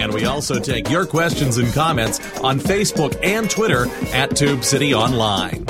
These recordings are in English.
And we also take your questions and comments on Facebook and Twitter at Tube City Online.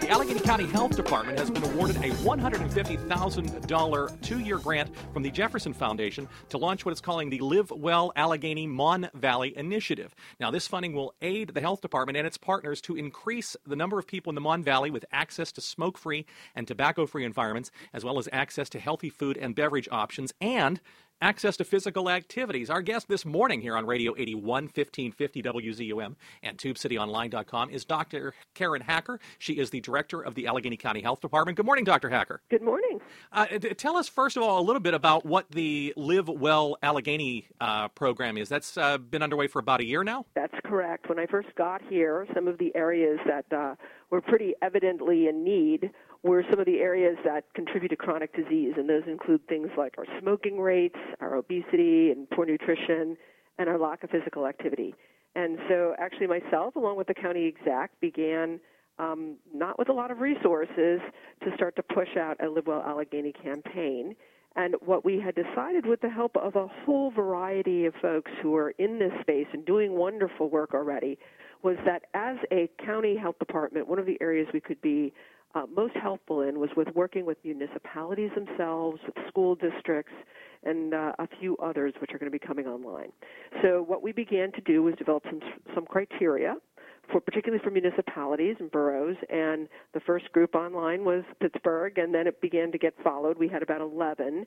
The Allegheny County Health Department has been awarded a $150,000 two year grant from the Jefferson Foundation to launch what it's calling the Live Well Allegheny Mon Valley Initiative. Now, this funding will aid the health department and its partners to increase the number of people in the Mon Valley with access to smoke free and tobacco free environments, as well as access to healthy food and beverage options and access to physical activities. Our guest this morning here on Radio 81 1550 WZUM and TubeCityOnline.com is Dr. Karen Hacker. She is the director of the Allegheny County Health Department. Good morning, Dr. Hacker. Good morning. Uh, tell us, first of all, a little bit about what the Live Well Allegheny uh, program is. That's uh, been underway for about a year now? That's correct. When I first got here, some of the areas that uh, were pretty evidently in need were some of the areas that contribute to chronic disease, and those include things like our smoking rates, our obesity, and poor nutrition, and our lack of physical activity. And so, actually, myself, along with the county exec, began um, not with a lot of resources to start to push out a Live Well Allegheny campaign. And what we had decided, with the help of a whole variety of folks who are in this space and doing wonderful work already, was that as a county health department, one of the areas we could be uh, most helpful in was with working with municipalities themselves, with school districts, and uh, a few others which are going to be coming online. So what we began to do was develop some some criteria for particularly for municipalities and boroughs and the first group online was Pittsburgh and then it began to get followed. We had about 11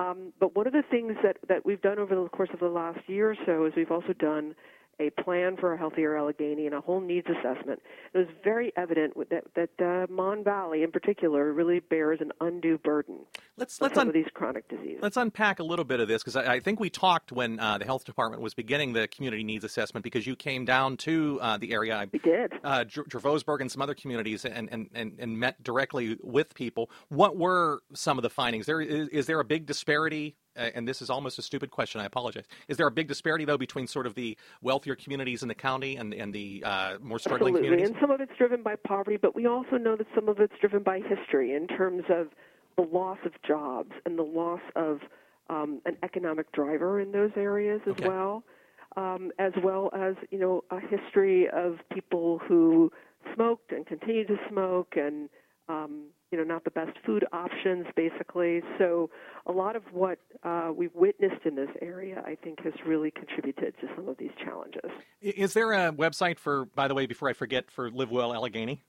um, but one of the things that, that we've done over the course of the last year or so is we've also done a plan for a healthier Allegheny and a whole needs assessment. It was very evident that that uh, Mon Valley, in particular, really bears an undue burden. Let's let's some un- of these chronic diseases. Let's unpack a little bit of this because I, I, think we talked when uh, the health department was beginning the community needs assessment because you came down to uh, the area. We did. Uh, Dravosburg and some other communities and, and, and, and met directly with people. What were some of the findings? There is, is there a big disparity and this is almost a stupid question. I apologize. Is there a big disparity though between sort of the wealthier communities in the county and and the uh, more struggling Absolutely. communities? And some of it's driven by poverty, but we also know that some of it's driven by history in terms of the loss of jobs and the loss of um, an economic driver in those areas as okay. well, um, as well as you know a history of people who smoked and continue to smoke and um, you know, not the best food options, basically. So, a lot of what uh, we've witnessed in this area, I think, has really contributed to some of these challenges. Is there a website for, by the way, before I forget, for Live Well Allegheny?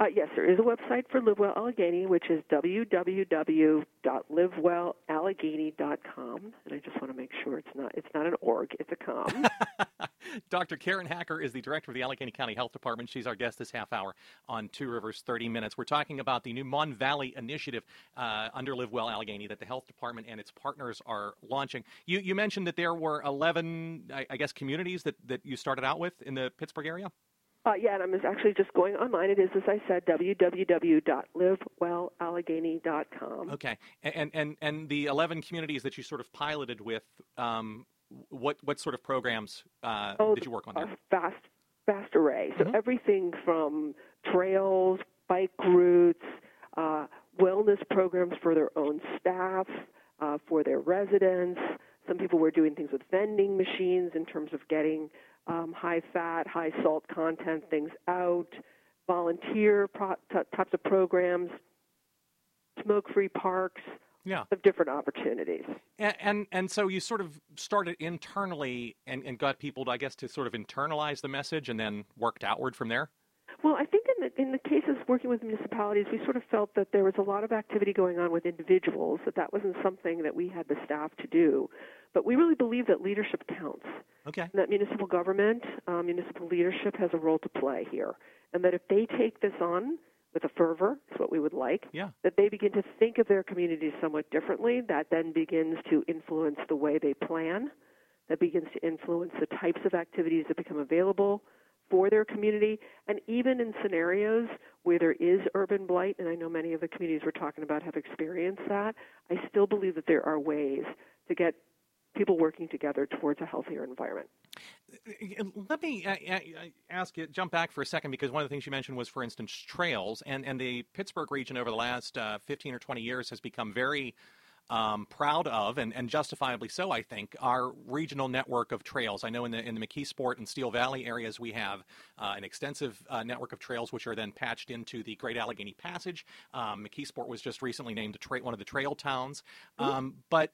Uh, yes, there is a website for Live Well Allegheny, which is www.livewellallegheny.com. And I just want to make sure it's not it's not an org, it's a com. Dr. Karen Hacker is the director of the Allegheny County Health Department. She's our guest this half hour on Two Rivers 30 Minutes. We're talking about the new Mon Valley initiative uh, under Live Well Allegheny that the health department and its partners are launching. You, you mentioned that there were 11, I, I guess, communities that, that you started out with in the Pittsburgh area? Uh, yeah, and I'm actually just going online. It is, as I said, www.livewellallegheny.com. Okay, and and and the 11 communities that you sort of piloted with, um, what what sort of programs uh, oh, did you work on there? A vast, vast array. So mm-hmm. everything from trails, bike routes, uh, wellness programs for their own staff, uh, for their residents. Some people were doing things with vending machines in terms of getting um, high fat, high salt content things out, volunteer pro- t- types of programs, smoke free parks. Yeah. Of different opportunities. And, and, and so you sort of started internally and, and got people, to, I guess, to sort of internalize the message and then worked outward from there. Well, I think in the in the cases working with municipalities, we sort of felt that there was a lot of activity going on with individuals. That that wasn't something that we had the staff to do, but we really believe that leadership counts. Okay. That municipal government, um, municipal leadership has a role to play here, and that if they take this on with a fervor, is what we would like. Yeah. That they begin to think of their communities somewhat differently. That then begins to influence the way they plan. That begins to influence the types of activities that become available for their community. And even in scenarios where there is urban blight, and I know many of the communities we're talking about have experienced that, I still believe that there are ways to get people working together towards a healthier environment. Let me uh, uh, ask you, jump back for a second, because one of the things you mentioned was, for instance, trails. And, and the Pittsburgh region over the last uh, 15 or 20 years has become very um, proud of, and, and, justifiably so, I think, our regional network of trails. I know in the in the McKeesport and Steel Valley areas, we have uh, an extensive uh, network of trails, which are then patched into the Great Allegheny Passage. Um, McKeesport was just recently named tra- one of the trail towns, um, but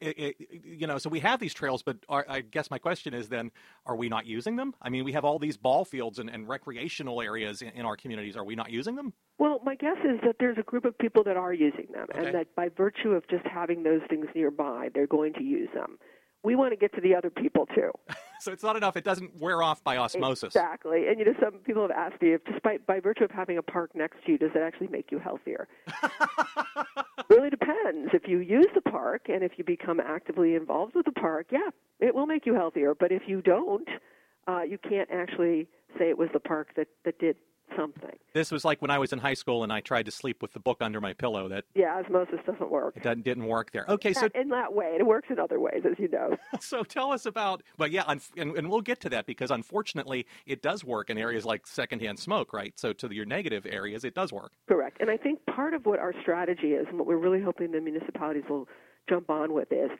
it, it, you know, so we have these trails, but are, I guess my question is then, are we not using them? I mean, we have all these ball fields and, and recreational areas in, in, our communities. Are we not using them? Well, my guess is that there's a group of people that are using them, okay. and that by virtue of just having those things nearby, they're going to use them. We want to get to the other people too. so it's not enough; it doesn't wear off by osmosis. Exactly, and you know, some people have asked me if, just by, by virtue of having a park next to you, does it actually make you healthier? really depends. If you use the park and if you become actively involved with the park, yeah, it will make you healthier. But if you don't, uh, you can't actually say it was the park that, that did something. This was like when I was in high school and I tried to sleep with the book under my pillow. That yeah, osmosis doesn't work. It didn't work there. Okay, so in that way, it works in other ways, as you know. so tell us about. But yeah, and, and we'll get to that because unfortunately, it does work in areas like secondhand smoke, right? So to your negative areas, it does work. Correct, and I think part of what our strategy is, and what we're really hoping the municipalities will jump on with is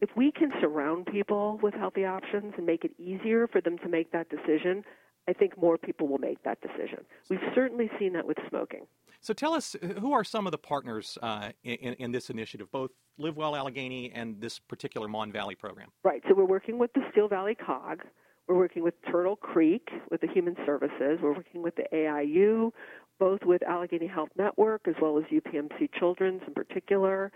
if we can surround people with healthy options and make it easier for them to make that decision, I think more people will make that decision. We've certainly seen that with smoking. So tell us, who are some of the partners uh, in, in, this initiative, both Live Well Allegheny and this particular Mon Valley program? Right. So we're working with the Steel Valley COG. We're working with Turtle Creek with the Human Services. We're working with the AIU, both with Allegheny Health Network as well as UPMC Children's in particular.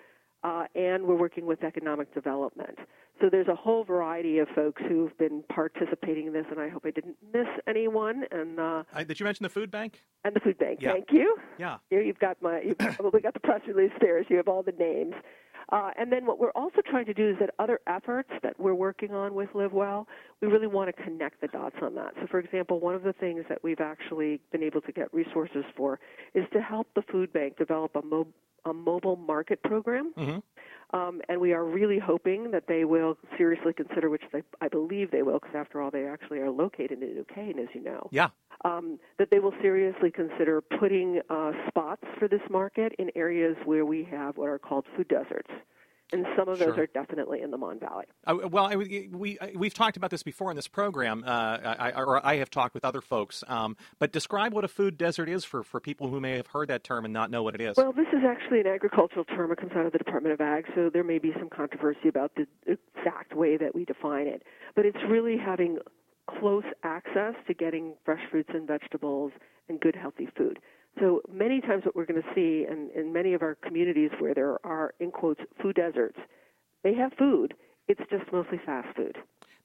Uh, and we're working with economic development. So there's a whole variety of folks who've been participating in this, and I hope I didn't miss anyone. And uh, I, did you mention the food bank? And the food bank. Yeah. Thank you. Yeah. Here you've got my you've probably got the press release there, so you have all the names. Uh, and then what we're also trying to do is that other efforts that we're working on with Live Well, we really want to connect the dots on that. So, for example, one of the things that we've actually been able to get resources for is to help the food bank develop a, mo- a mobile market program. Mm-hmm. Um, and we are really hoping that they will seriously consider, which they, I believe they will, because after all, they actually are located in New as you know. Yeah. Um, that they will seriously consider putting uh, spots for this market in areas where we have what are called food deserts and some of those sure. are definitely in the Mon Valley. Uh, well, I, we we've talked about this before in this program, uh, I, or I have talked with other folks. Um, but describe what a food desert is for, for people who may have heard that term and not know what it is. Well, this is actually an agricultural term. It comes out of the Department of Ag, so there may be some controversy about the exact way that we define it. But it's really having close access to getting fresh fruits and vegetables and good, healthy food. So many times, what we're going to see in, in many of our communities where there are, in quotes, food deserts, they have food. It's just mostly fast food.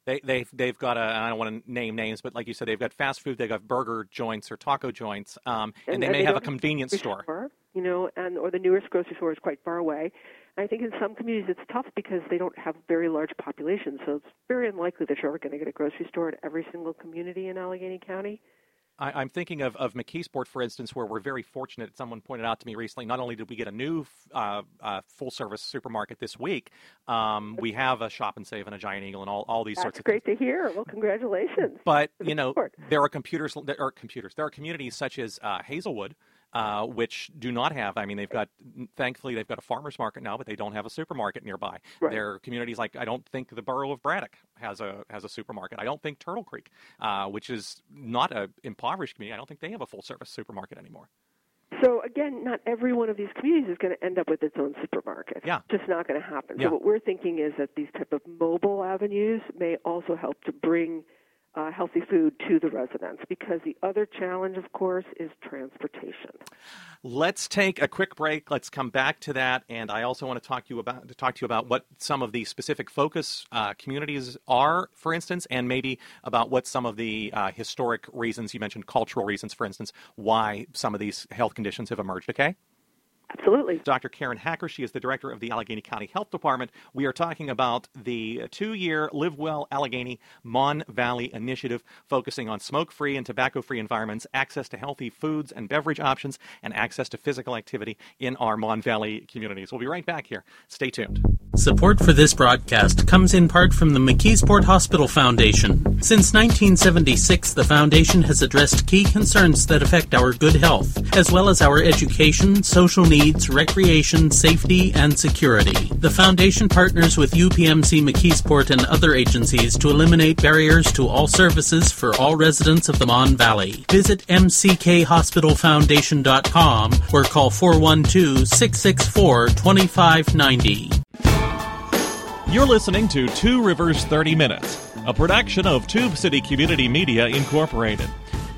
They, they've they've got a I don't want to name names, but like you said, they've got fast food. They've got burger joints or taco joints, um, and, and, they and may they have a convenience store. store. You know, and or the nearest grocery store is quite far away. And I think in some communities it's tough because they don't have very large populations, so it's very unlikely that you're ever going to get a grocery store in every single community in Allegheny County. I, am thinking of, of McKeesport, for instance, where we're very fortunate. Someone pointed out to me recently, not only did we get a new uh, uh, full service supermarket this week, um, we have a Shop and Save and a Giant Eagle and all, all these That's sorts of great things. to hear. Well, congratulations. But, you know, there are computers, there are computers, there are communities such as uh, Hazelwood uh, which do not have. I mean, they've got thankfully they've got a farmers market now, but they don't have a supermarket nearby. Right. There are communities like I don't think the borough of Braddock has a has a supermarket. I don't think Turtle Creek, uh, which is not a impoverished community, I don't think they have a full service supermarket anymore. So again, not every one of these communities is going to end up with its own supermarket. Yeah. It's just not going to happen. Yeah. So what we're thinking is that these type of mobile avenues may also help to bring uh, healthy food to the residents because the other challenge, of course, is transportation. Let's take a quick break. Let's come back to that, and I also want to talk to you about to talk to you about what some of the specific focus uh, communities are, for instance, and maybe about what some of the uh, historic reasons you mentioned, cultural reasons, for instance, why some of these health conditions have emerged. Okay. Absolutely. Dr. Karen Hacker, she is the director of the Allegheny County Health Department. We are talking about the two year Live Well Allegheny Mon Valley initiative, focusing on smoke free and tobacco free environments, access to healthy foods and beverage options, and access to physical activity in our Mon Valley communities. We'll be right back here. Stay tuned. Support for this broadcast comes in part from the McKeesport Hospital Foundation. Since 1976, the foundation has addressed key concerns that affect our good health, as well as our education, social needs, recreation, safety, and security. The foundation partners with UPMC McKeesport and other agencies to eliminate barriers to all services for all residents of the Mon Valley. Visit mckhospitalfoundation.com or call 412 664 2590. You're listening to Two Rivers 30 Minutes, a production of Tube City Community Media Incorporated.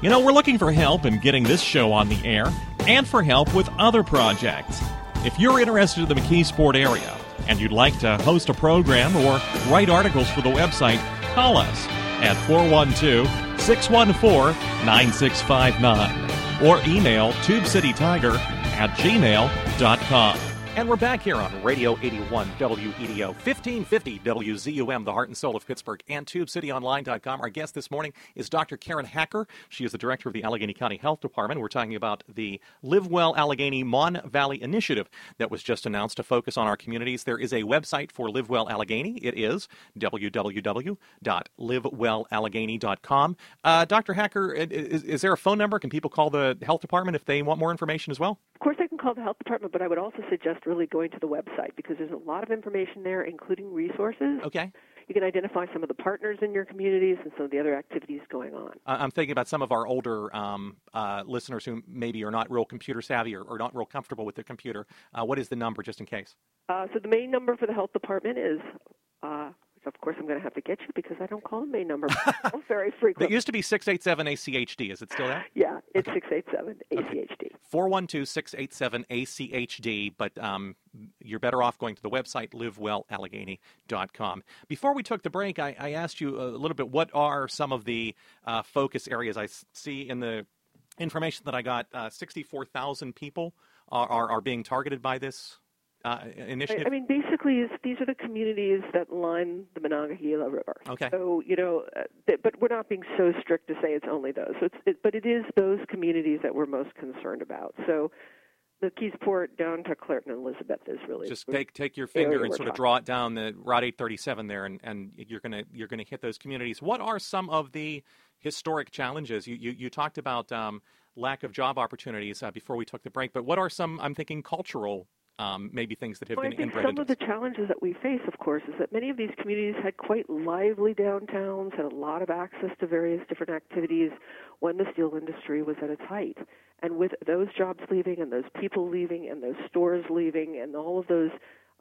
You know, we're looking for help in getting this show on the air and for help with other projects. If you're interested in the McKeesport area and you'd like to host a program or write articles for the website, call us at 412 614 9659 or email tubecitytiger at gmail.com. And we're back here on Radio 81 WEDO, 1550 WZUM, the heart and soul of Pittsburgh, and TubeCityOnline.com. Our guest this morning is Dr. Karen Hacker. She is the director of the Allegheny County Health Department. We're talking about the Live Well Allegheny Mon Valley Initiative that was just announced to focus on our communities. There is a website for Live Well Allegheny. It is www.livewellallegheny.com. Uh, Dr. Hacker, is, is there a phone number? Can people call the health department if they want more information as well? Of course, they call the health department, but I would also suggest really going to the website because there's a lot of information there, including resources. Okay. You can identify some of the partners in your communities and some of the other activities going on. Uh, I'm thinking about some of our older um, uh, listeners who maybe are not real computer savvy or, or not real comfortable with their computer. Uh, what is the number, just in case? Uh, so the main number for the health department is uh, of course, I'm going to have to get you because I don't call the main number very frequently. It used to be 687 ACHD. Is it still there? Yeah, it's okay. 687 ACHD. 412 687 ACHD, but um, you're better off going to the website livewellallegheny.com. Before we took the break, I, I, asked you a little bit what are some of the uh, focus areas I see in the information that I got. Uh, 64,000 people are, are, are being targeted by this uh, initiative? I mean, basically, these are the communities that line the Monongahela River. Okay. So you know, uh, but we're not being so strict to say it's only those. So it's, it, but it is those communities that we're most concerned about. So McKeesport down to Clairton and Elizabeth is really just take take your finger and sort of draw it down the Route 837 there, and, and you're gonna you're gonna hit those communities. What are some of the historic challenges? You you, you talked about um, lack of job opportunities uh, before we took the break, but what are some? I'm thinking cultural um, maybe things that have well, been I think inbred some of the challenges that we face, of course, is that many of these communities had quite lively downtowns, had a lot of access to various different activities when the steel industry was at its height. And with those jobs leaving, and those people leaving, and those stores leaving, and all of those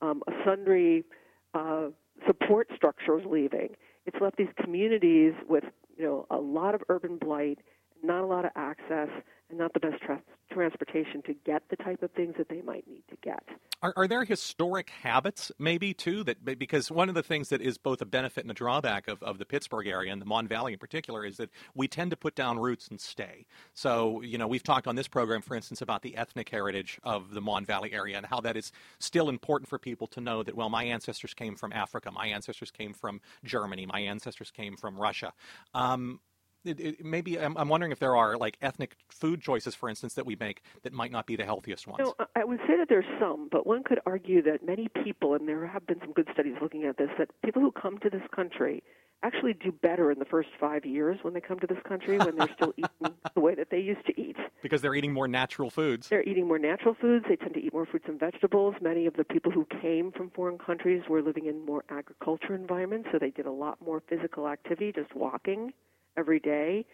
um, sundry uh, support structures leaving, it's left these communities with you know a lot of urban blight, not a lot of access, and not the best tra- transportation to get the type of things that they might need to get. Are, are, there historic habits, maybe too, that because one of the things that is both a benefit and a drawback of, of the Pittsburgh area and the Mon Valley in particular is that we tend to put down roots and stay. So, you know, we've talked on this program, for instance, about the ethnic heritage of the Mon Valley area and how that is still important for people to know that, well, my ancestors came from Africa, my ancestors came from Germany, my ancestors came from Russia. Um, it, it, maybe I'm, I'm, wondering if there are like ethnic food choices, for instance, that we make that might not be the healthiest ones. No, I would say that there's some, but one could argue that many people, and there have been some good studies looking at this, that people who come to this country actually do better in the first five years when they come to this country when they're still eating the way that they used to eat. Because they're eating more natural foods. They're eating more natural foods. They tend to eat more fruits and vegetables. Many of the people who came from foreign countries were living in more agriculture environments, so they did a lot more physical activity, just walking every day.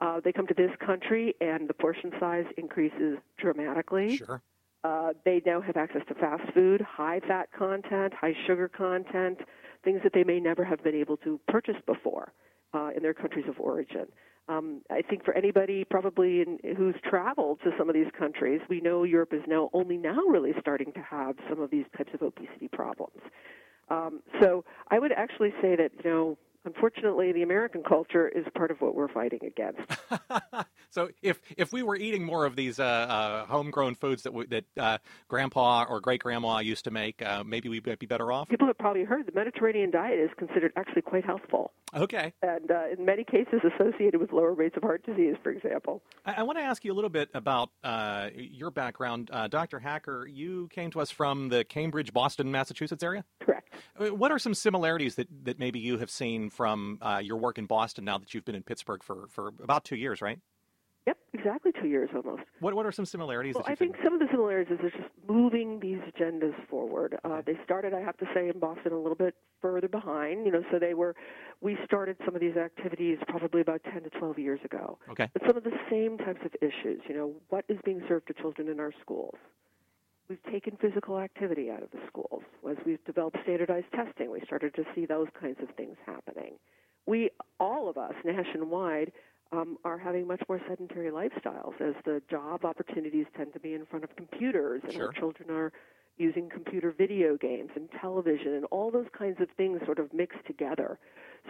Uh, they come to this country and the portion size increases dramatically. Sure. Uh, they now have access to fast food, high fat content, high sugar content, things that they may never have been able to purchase before uh, in their countries of origin. Um, I think for anybody probably in, who's traveled to some of these countries, we know Europe is now only now really starting to have some of these types of obesity problems. Um, so I would actually say that you know unfortunately, the American culture is part of what we're fighting against. So if if we were eating more of these uh, uh, homegrown foods that w- that uh, Grandpa or great grandma used to make, uh, maybe we might be better off. People have probably heard the Mediterranean diet is considered actually quite healthful, Okay. and uh, in many cases associated with lower rates of heart disease, for example. I, I want to ask you a little bit about uh, your background, uh, Dr. Hacker. You came to us from the Cambridge, Boston, Massachusetts area. Correct. What are some similarities that, that maybe you have seen from uh, your work in Boston now that you've been in Pittsburgh for, for about two years, right? Yep, exactly two years almost. What what are some similarities Well, I think some of the similarities is just moving these agendas forward. Uh, they started, I have to say, in Boston a little bit further behind. You know, so they were. We started some of these activities probably about 10 to 12 years ago. Okay. But some of the same types of issues. You know, what is being served to children in our schools? We've taken physical activity out of the schools. As we've developed standardized testing, we started to see those kinds of things happening. We, all of us nationwide, um, are having much more sedentary lifestyles as the job opportunities tend to be in front of computers, and Sure. our children are using computer video games and television, and all those kinds of things sort of mixed together.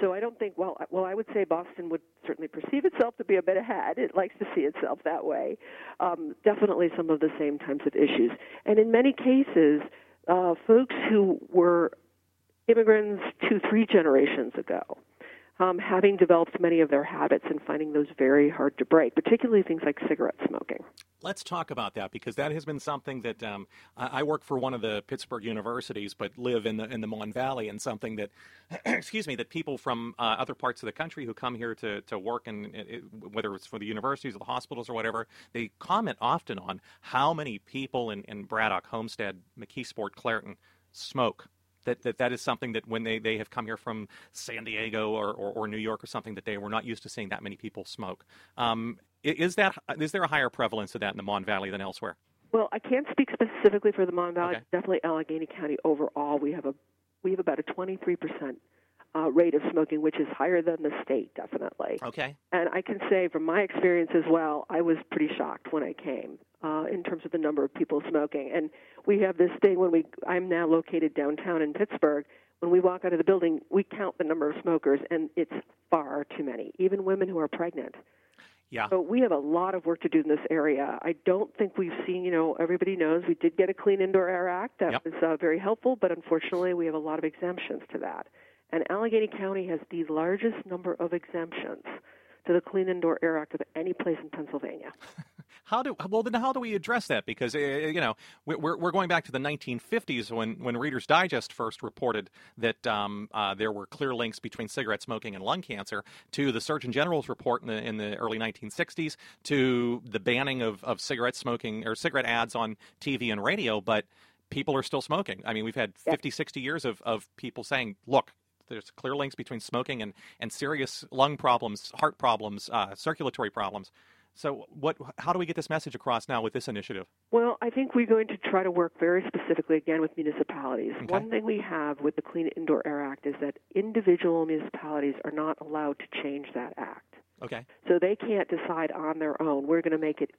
So I don't think. Well, well, I would say Boston would certainly perceive itself to be a bit ahead. It likes to see itself that way. Um, definitely some of the same types of issues, and in many cases, uh, folks who were immigrants two, three generations ago, um, having developed many of their habits and finding those very hard to break, particularly things like cigarette smoking. Let's talk about that because that has been something that um, I, work for one of the Pittsburgh universities, but live in the in the Mon Valley, and something that, excuse me, that people from uh, other parts of the country who come here to to work, and whether it's for the universities or the hospitals or whatever, they comment often on how many people in, in Braddock, Homestead, McKeesport, Clairton smoke. That, that that is something that when they, they have come here from San Diego or, or, or New York or something that they were not used to seeing that many people smoke. Um, is that is there a higher prevalence of that in the Mon Valley than elsewhere? Well, I can't speak specifically for the Mon Valley. Okay. Definitely Allegheny County overall. We have a we have about a 23 percent uh, rate of smoking, which is higher than the state, definitely. Okay. And I can say from my experience as well, I was pretty shocked when I came uh, in terms of the number of people smoking. And we have this thing when we, I'm now located downtown in Pittsburgh. When we walk out of the building, we count the number of smokers, and it's far too many, even women who are pregnant. Yeah. So we have a lot of work to do in this area. I don't think we've seen, you know, everybody knows we did get a Clean Indoor Air Act. That Yep. was uh, very helpful, but unfortunately we have a lot of exemptions to that. And Allegheny County has the largest number of exemptions to the Clean Indoor Air Act of any place in Pennsylvania. How do well then? How do we address that? Because uh, you know we- we're we're going back to the 1950s when when Reader's Digest first reported that um, uh, there were clear links between cigarette smoking and lung cancer, to the Surgeon General's report in the in the early 1960s, to the banning of of cigarette smoking or cigarette ads on TV and radio, but people are still smoking. I mean, we've had 50, 60 years of of people saying, look. There's clear links between smoking and, and serious lung problems, heart problems, uh, circulatory problems. So, what? How do we get this message across now with this initiative? Well, I think we're going to try to work very specifically again with municipalities. Okay. One thing we have with the Clean Indoor Air Act is that individual municipalities are not allowed to change that act. Okay. So they can't decide on their own. We're going to make it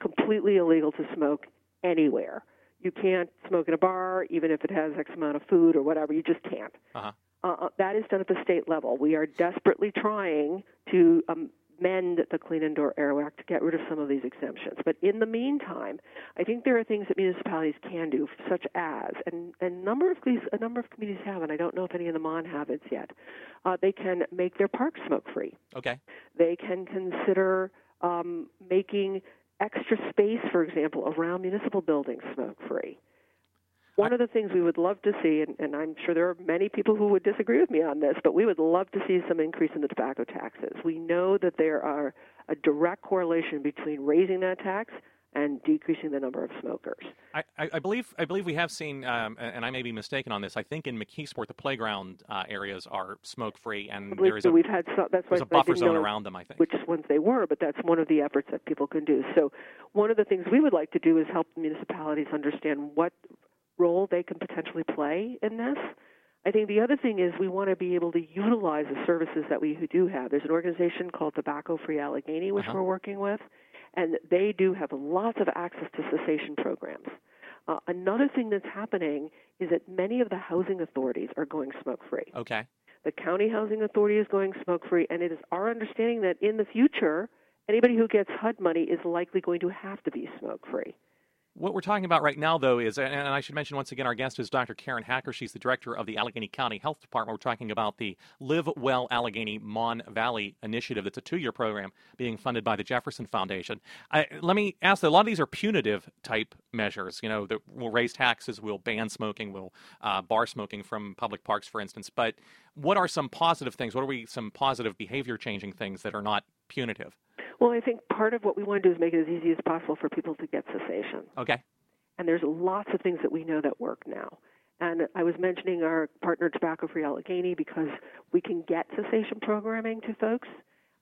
completely illegal to smoke anywhere. You can't smoke in a bar, even if it has X amount of food or whatever. You just can't. Uh-huh. Uh, that is done at the state level. We are desperately trying to um, amend the Clean Indoor Air Act to get rid of some of these exemptions. But in the meantime, I think there are things that municipalities can do, such as, and, and a number of these, a number of communities have, and I don't know if any of the Mon have it yet. Uh, they can make their parks smoke free Okay. they can consider um, making extra space, for example, around municipal buildings smoke free. One of the things we would love to see, and, and I'm sure there are many people who would disagree with me on this, but we would love to see some increase in the tobacco taxes. We know that there are a direct correlation between raising that tax and decreasing the number of smokers. I, I, believe I believe we have seen, um, and I may be mistaken on this. I think in McKeesport, the playground uh, areas are smoke free, and there is that a we've had so, that's why a buffer zone around them. I think. which ones they were, but that's one of the efforts that people can do. So, one of the things we would like to do is help municipalities understand what role they can potentially play in this. I think the other thing is we want to be able to utilize the services that we do have. There's an organization called Tobacco Free Allegheny, which Uh-huh. we're working with, and they do have lots of access to cessation programs. Uh, another thing that's happening is that many of the housing authorities are going smoke free. okay. The county housing authority is going smoke free, and it is our understanding that in the future, anybody who gets HUD money is likely going to have to be smoke free. What we're talking about right now, though, is, and I should mention once again, our guest is Dr. Karen Hacker. She's the director of the Allegheny County Health Department. We're talking about the Live Well Allegheny Mon Valley initiative. That's a two year program being funded by the Jefferson Foundation. I, let me ask a lot of these are punitive type measures. You know, that will raise taxes, we'll ban smoking, we'll uh, bar smoking from public parks, for instance. But what are some positive things? What are we, some positive behavior changing things that are not punitive? Well, I think part of what we want to do is make it as easy as possible for people to get cessation. Okay. And there's lots of things that we know that work now. And I was mentioning our partner Tobacco Free Allegheny because we can get cessation programming to folks,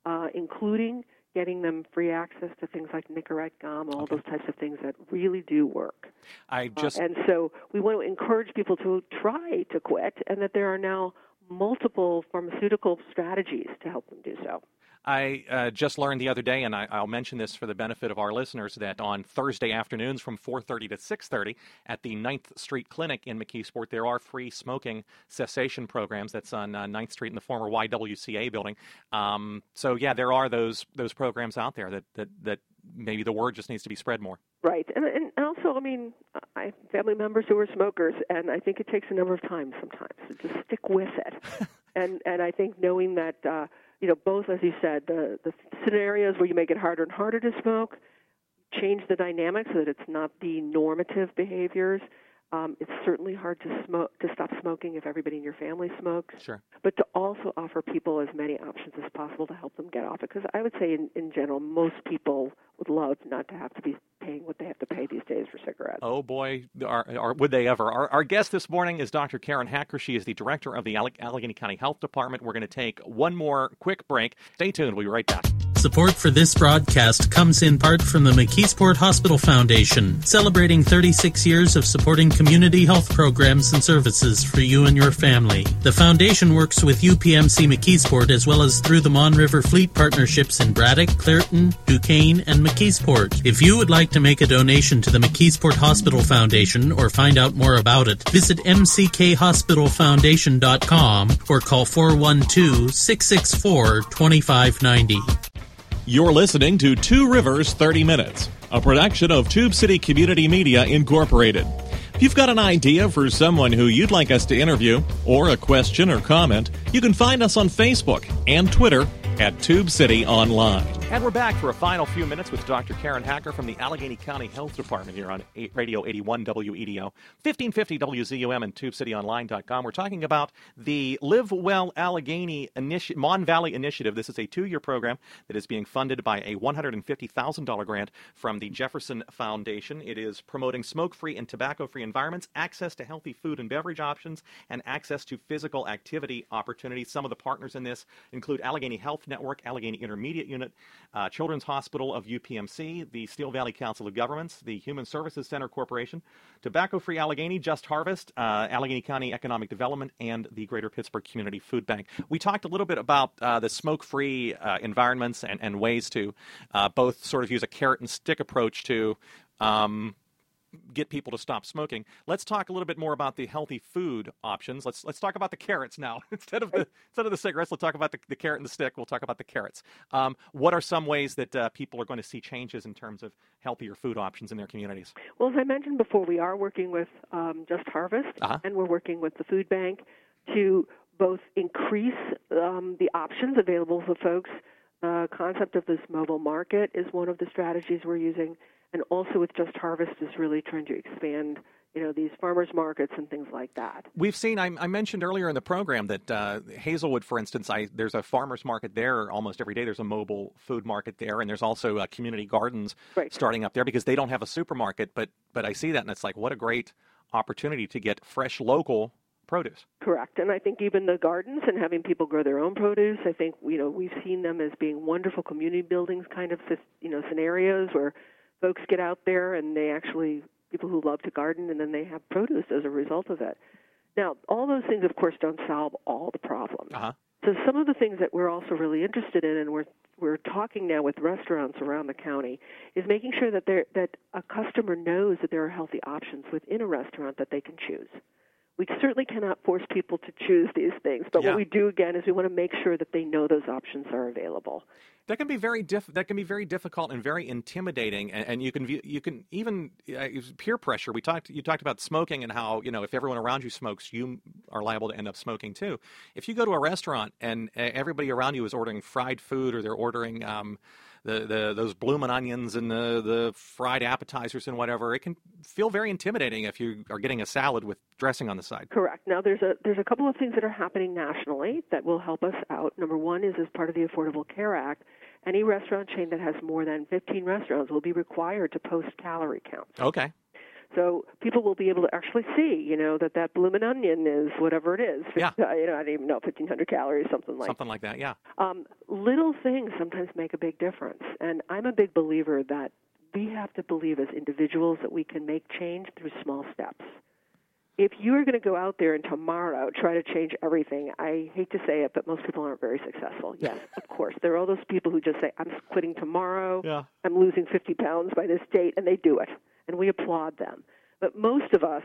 uh, including getting them free access to things like Nicorette gum, all Okay. those types of things that really do work. I Uh, just and so we want to encourage people to try to quit, and that there are now multiple pharmaceutical strategies to help them do so. I uh, just learned the other day, and I, I'll mention this for the benefit of our listeners, that on Thursday afternoons from 4:30 to 6:30 at the 9th Street Clinic in McKeesport, there are free smoking cessation programs. That's on uh, 9th Street in the former YWCA building. Um, so yeah, there are those those programs out there that that that maybe the word just needs to be spread more. Right, and and also, I mean, I have family members who are smokers, and I think it takes a number of times sometimes to just stick with it. and and I think knowing that, uh, you know, both as you said, the the scenarios where you make it harder and harder to smoke, change the dynamic so that it's not the normative behaviors. Um, it's certainly hard to smoke to stop smoking if everybody in your family smokes. Sure. but to also offer people as many options as possible to help them get off it. Because I would say, in, in general, most people would love not to have to be paying what they have to days for cigarettes. Oh boy, are, are, would they ever? Our, our guest this morning is Dr. Karen Hacker. She is the director of the Alle- Allegheny County Health Department. We're going to take one more quick break. Stay tuned. We'll be right back. Support for this broadcast comes in part from the McKeesport Hospital Foundation, celebrating 36 years of supporting community health programs and services for you and your family. The foundation works with UPMC McKeesport as well as through the Mon River Fleet partnerships in Braddock, Clairton, Duquesne, and McKeesport. If you would like to make a donation to the McKeesport Hospital Foundation or find out more about it, visit mckhospitalfoundation.com or call 412 664 2590. You're listening to Two Rivers 30 Minutes, a production of Tube City Community Media Incorporated. If you've got an idea for someone who you'd like us to interview, or a question or comment, you can find us on Facebook and Twitter at Tube City Online. And we're back for a final few minutes with Dr. Karen Hacker from the Allegheny County Health Department here on Radio 81 WEDO, 1550 WZUM, and TubeCityOnline.com. We're talking about the Live Well Allegheny Mon Valley Initiative. This is a two year program that is being funded by a $150,000 grant from the Jefferson Foundation. It is promoting smoke free and tobacco free environments, access to healthy food and beverage options, and access to physical activity opportunities. Some of the partners in this include Allegheny Health Network, Allegheny Intermediate Unit, uh, Children's Hospital of UPMC, the Steel Valley Council of Governments, the Human Services Center Corporation, Tobacco Free Allegheny, Just Harvest, uh, Allegheny County Economic Development, and the Greater Pittsburgh Community Food Bank. We talked a little bit about uh, the smoke free uh, environments and, and ways to uh, both sort of use a carrot and stick approach to. Um, get people to stop smoking. Let's talk a little bit more about the healthy food options. Let's let's talk about the carrots now instead of the instead of the cigarettes. Let's talk about the, the carrot and the stick. We'll talk about the carrots. Um, what are some ways that uh, people are going to see changes in terms of healthier food options in their communities? Well, as I mentioned before, we are working with um, Just Harvest, Uh-huh. and we're working with the food bank to both increase um, the options available for folks. The concept of this mobile market is one of the strategies we're using, and also with Just Harvest is really trying to expand, you know, these farmers markets and things like that. We've seen. I, I mentioned earlier in the program that uh, Hazelwood, for instance, I, there's a farmers market there almost every day. There's a mobile food market there, and there's also uh, community gardens Right. starting up there because they don't have a supermarket. But but I see that, and it's like what a great opportunity to get fresh local produce. Correct, and I think even the gardens and having people grow their own produce, I think you know we've seen them as being wonderful community buildings kind of you know scenarios where folks get out there and they actually people who love to garden and then they have produce as a result of it. Now, all those things, of course, don't solve all the problems. Uh huh. So some of the things that we're also really interested in, and we're we're talking now with restaurants around the county, is making sure that there that a customer knows that there are healthy options within a restaurant that they can choose. We certainly cannot force people to choose these things, but Yeah. what we do again is we want to make sure that they know those options are available. That can be very diff- that can be very difficult and very intimidating, and, and you can view, you can even uh, peer pressure. We talked you talked about smoking and how you know if everyone around you smokes, you are liable to end up smoking too. If you go to a restaurant and everybody around you is ordering fried food or they're ordering um, the, the those bloomin' onions and the the fried appetizers and whatever, it can feel very intimidating if you are getting a salad with dressing on the side. Correct. Now, there's a there's a couple of things that are happening nationally that will help us out. Number one is as part of the Affordable Care Act, any restaurant chain that has more than 15 restaurants will be required to post calorie counts. Okay. So people will be able to actually see, you know, that that bloomin' onion is whatever it is. Yeah. You know, I don't even know, 1,500 calories, something like. Something like that. Yeah. Um, little things sometimes make a big difference, and I'm a big believer that we have to believe as individuals that we can make change through small steps. If you are going to go out there and tomorrow try to change everything, I hate to say it, but most people aren't very successful. Yes, of course. There are all those people who just say, I'm quitting tomorrow, Yeah. I'm losing 50 pounds by this date, and they do it. And we applaud them. But most of us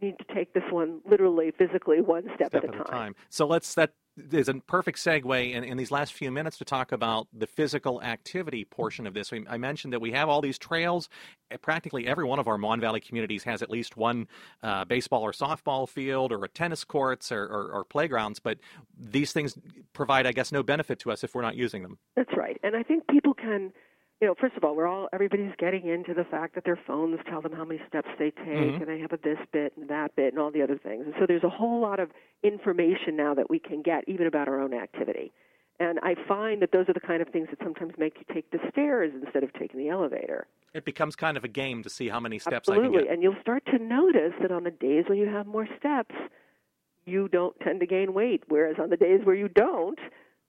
need to take this one literally, physically, one step, step at a time. So let's that is a perfect segue in, in these last few minutes to talk about the physical activity portion of this. We, I mentioned that we have all these trails. Uh, Practically every one of our Mon Valley communities has at least one uh, baseball or softball field or a tennis courts or, or, or playgrounds. But these things provide, I guess, no benefit to us if we're not using them. That's right. And I think people can, you know, first of all, we're all everybody's getting into the fact that their phones tell them how many steps they take, Mhm. and they have a this bit and that bit and all the other things. And so there's a whole lot of information now that we can get even about our own activity. And I find that those are the kind of things that sometimes make you take the stairs instead of taking the elevator. It becomes kind of a game to see how many steps I Absolutely. can get. And you'll start to notice that on the days when you have more steps, you don't tend to gain weight. Whereas on the days where you don't,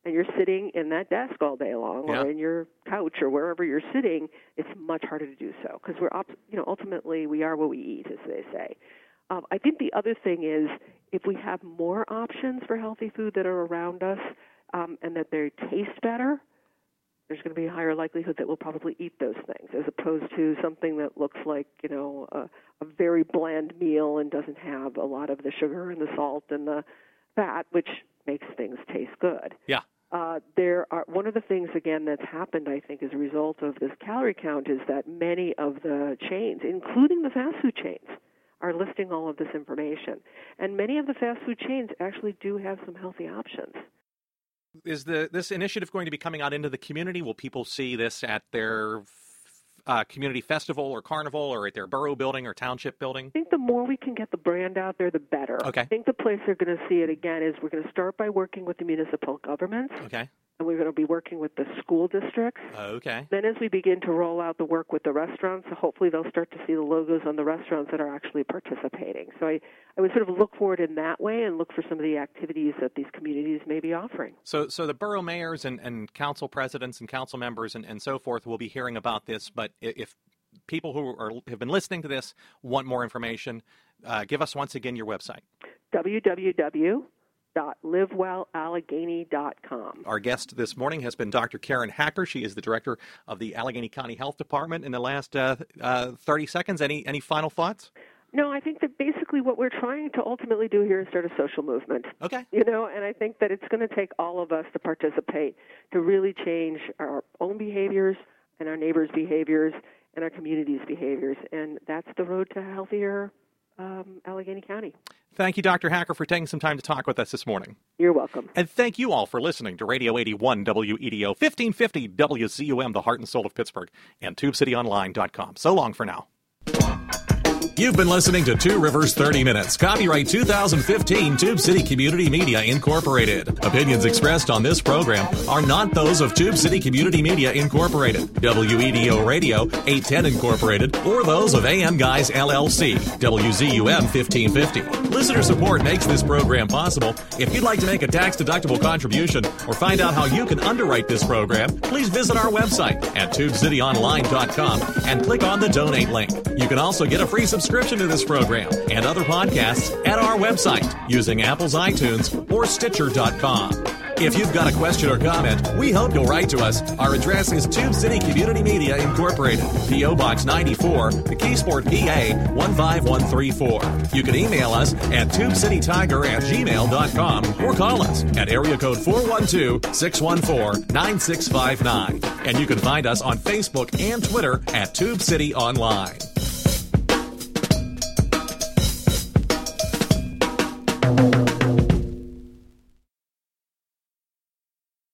and you're sitting in that desk all day long Yeah. or in your couch or wherever you're sitting, it's much harder to do so because we're, op- you know, ultimately we are what we eat, as they say. Um, I think the other thing is if we have more options for healthy food that are around us um, and that they taste better, there's going to be a higher likelihood that we'll probably eat those things as opposed to something that looks like you know a, a very bland meal and doesn't have a lot of the sugar and the salt and the fat which makes things taste good Yeah. Uh, there are one of the things again that's happened i think as a result of this calorie count is that many of the chains including the fast food chains are listing all of this information and many of the fast food chains actually do have some healthy options Is the this initiative going to be coming out into the community? Will people see this at their uh, community festival or carnival or at their borough building or township building? I think the more we can get the brand out there, the better. Okay. I think the place they're going to see it again is we're going to start by working with the municipal governments, Okay. And we're going to be working with the school districts. Okay. Then, as we begin to roll out the work with the restaurants, hopefully they'll start to see the logos on the restaurants that are actually participating. So I, I would sort of look forward in that way and look for some of the activities that these communities may be offering. So, so the borough mayors and, and council presidents and council members and, and so forth will be hearing about this. But if people who are, have been listening to this want more information, uh, give us once again your website. www.livewellallegheny.com. Our guest this morning has been Dr. Karen Hacker. She is the director of the Allegheny County Health Department. In the last uh, uh, 30 seconds, any any final thoughts? No, I think that basically what we're trying to ultimately do here is start a social movement. Okay. You know, and I think that it's going to take all of us to participate to really change our own behaviors and our neighbors' behaviors and our community's behaviors. And that's the road to healthier um, Allegheny County. Thank you, Dr. Hacker, for taking some time to talk with us this morning. You're welcome. And thank you all for listening to Radio 81 WEDO 1550 WZUM, the heart and soul of Pittsburgh, and TubeCityOnline.com. So long for now. You've been listening to Two Rivers 30 Minutes, copyright 2015 Tube City Community Media Incorporated. Opinions expressed on this program are not those of Tube City Community Media Incorporated, WEDO Radio 810 Incorporated, or those of AM Guys LLC, WZUM 1550. Listener support makes this program possible. If you'd like to make a tax deductible contribution or find out how you can underwrite this program, please visit our website at tubecityonline.com and click on the donate link. You can also get a free subscription to this program and other podcasts at our website using Apple's iTunes or Stitcher.com. If you've got a question or comment, we hope you'll write to us. Our address is Tube City Community Media Incorporated, P.O. Box 94, McKeesport, PA 15134. You can email us at tubecitytiger at gmail.com or call us at area code 412 614 9659. And you can find us on Facebook and Twitter at Tube City Online. Thank you.